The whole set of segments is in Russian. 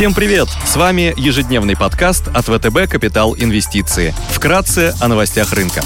Всем привет! С вами ежедневный подкаст от ВТБ «Капитал Инвестиции». Вкратце о новостях рынка.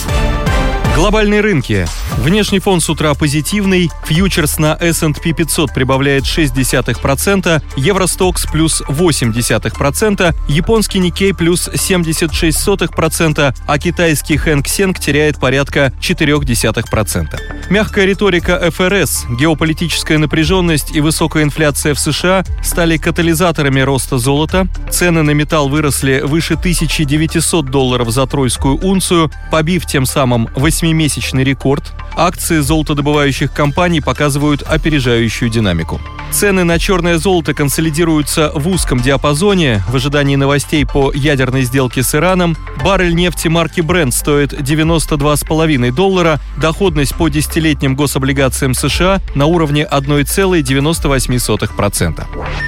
Глобальные рынки. Внешний фон с утра позитивный. Фьючерс на S&P 500 прибавляет 0,6%, Евростокс плюс 0,8%, японский Никей плюс 76%, а китайский Хэнк Сенг теряет порядка 0,4%. Мягкая риторика ФРС, геополитическая напряженность и высокая инфляция в США стали катализаторами роста золота. Цены на металл выросли выше 1900 долларов за тройскую унцию, побив тем самым 8-месячный рекорд. Акции золотодобывающих компаний показывают опережающую динамику. Цены на черное золото консолидируются в узком диапазоне. В ожидании новостей по ядерной сделке с Ираном баррель нефти марки Brent стоит 92,5 доллара, доходность по десятилетним гособлигациям США на уровне 1,98%.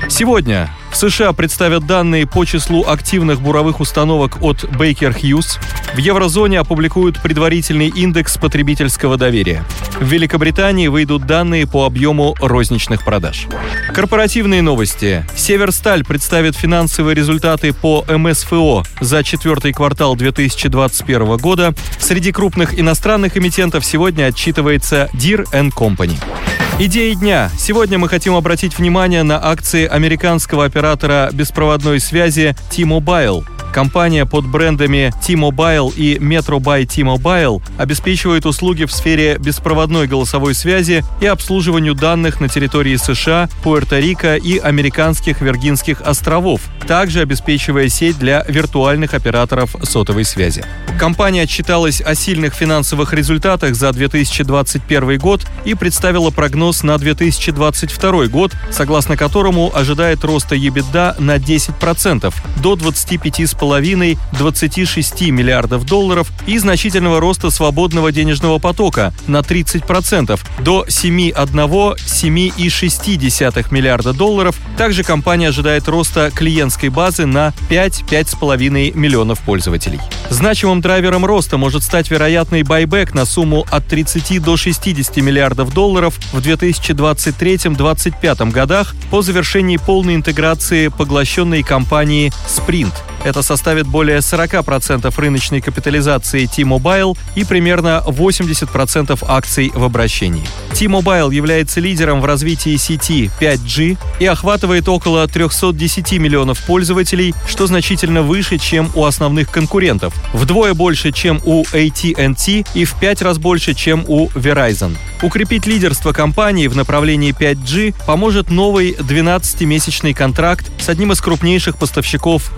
Сегодня в США представят данные по числу активных буровых установок от Baker Hughes. В еврозоне опубликуют предварительный индекс потребительского доверия. В Великобритании выйдут данные по объему розничных продаж. Корпоративные новости. Северсталь представит финансовые результаты по МСФО за четвертый квартал 2021 года. Среди крупных иностранных эмитентов сегодня отчитывается Deere Company. Идеи дня. Сегодня мы хотим обратить внимание на акции американского оператора беспроводной связи T-Mobile – Компания под брендами T-Mobile и Metro by T-Mobile обеспечивает услуги в сфере беспроводной голосовой связи и обслуживанию данных на территории США, Пуэрто-Рико и американских Виргинских островов, также обеспечивая сеть для виртуальных операторов сотовой связи. Компания отчиталась о сильных финансовых результатах за 2021 год и представила прогноз на 2022 год, согласно которому ожидает роста EBITDA на 10% до 25,5 2,5-26 миллиардов долларов и значительного роста свободного денежного потока на 30% до 7,1-7,6 миллиарда долларов. Также компания ожидает роста клиентской базы на 5-5,5 миллионов пользователей. Значимым драйвером роста может стать вероятный байбек на сумму от 30 до 60 миллиардов долларов в 2023-2025 годах по завершении полной интеграции поглощенной компании Sprint – это составит более 40% рыночной капитализации T-Mobile и примерно 80% акций в обращении. T-Mobile является лидером в развитии сети 5G и охватывает около 310 миллионов пользователей, что значительно выше, чем у основных конкурентов, вдвое больше, чем у AT&T и в пять раз больше, чем у Verizon. Укрепить лидерство компании в направлении 5G поможет новый 12-месячный контракт с одним из крупнейших поставщиков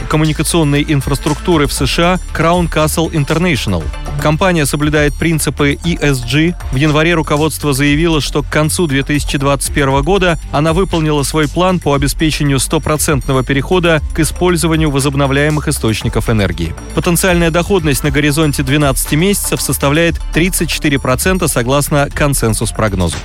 коммуникационной инфраструктуры в США Crown Castle International. Компания соблюдает принципы ESG. В январе руководство заявило, что к концу 2021 года она выполнила свой план по обеспечению стопроцентного перехода к использованию возобновляемых источников энергии. Потенциальная доходность на горизонте 12 месяцев составляет 34% согласно консенсус-прогнозу.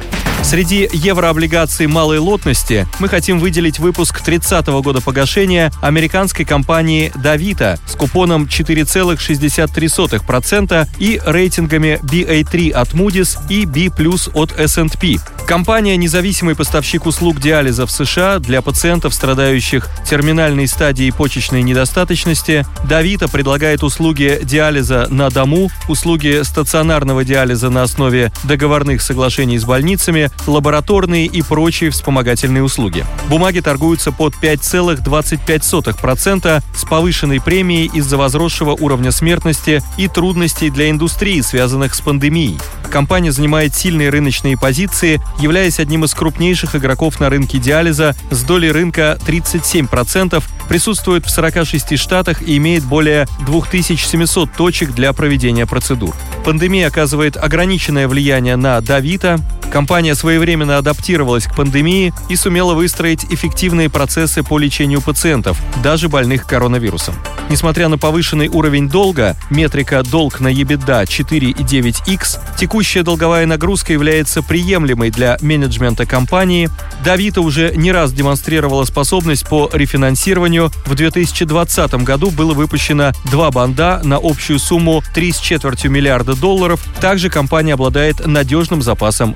Среди еврооблигаций малой лотности мы хотим выделить выпуск 30 -го года погашения американской компании «Давита» с купоном 4,63% и рейтингами BA3 от Moody's и B+, от S&P. Компания – независимый поставщик услуг диализа в США для пациентов, страдающих терминальной стадией почечной недостаточности. «Давита» предлагает услуги диализа на дому, услуги стационарного диализа на основе договорных соглашений с больницами, лабораторные и прочие вспомогательные услуги. Бумаги торгуются под 5,25% с повышенной премией из-за возросшего уровня смертности и трудностей для индустрии, связанных с пандемией. Компания занимает сильные рыночные позиции, являясь одним из крупнейших игроков на рынке диализа с долей рынка 37%, присутствует в 46 штатах и имеет более 2700 точек для проведения процедур. Пандемия оказывает ограниченное влияние на Давита, Компания своевременно адаптировалась к пандемии и сумела выстроить эффективные процессы по лечению пациентов, даже больных коронавирусом. Несмотря на повышенный уровень долга, метрика «долг на EBITDA 4,9x», текущая долговая нагрузка является приемлемой для менеджмента компании. Давита уже не раз демонстрировала способность по рефинансированию в 2020 году было выпущено два банда на общую сумму 3 с четвертью миллиарда долларов. Также компания обладает надежным запасом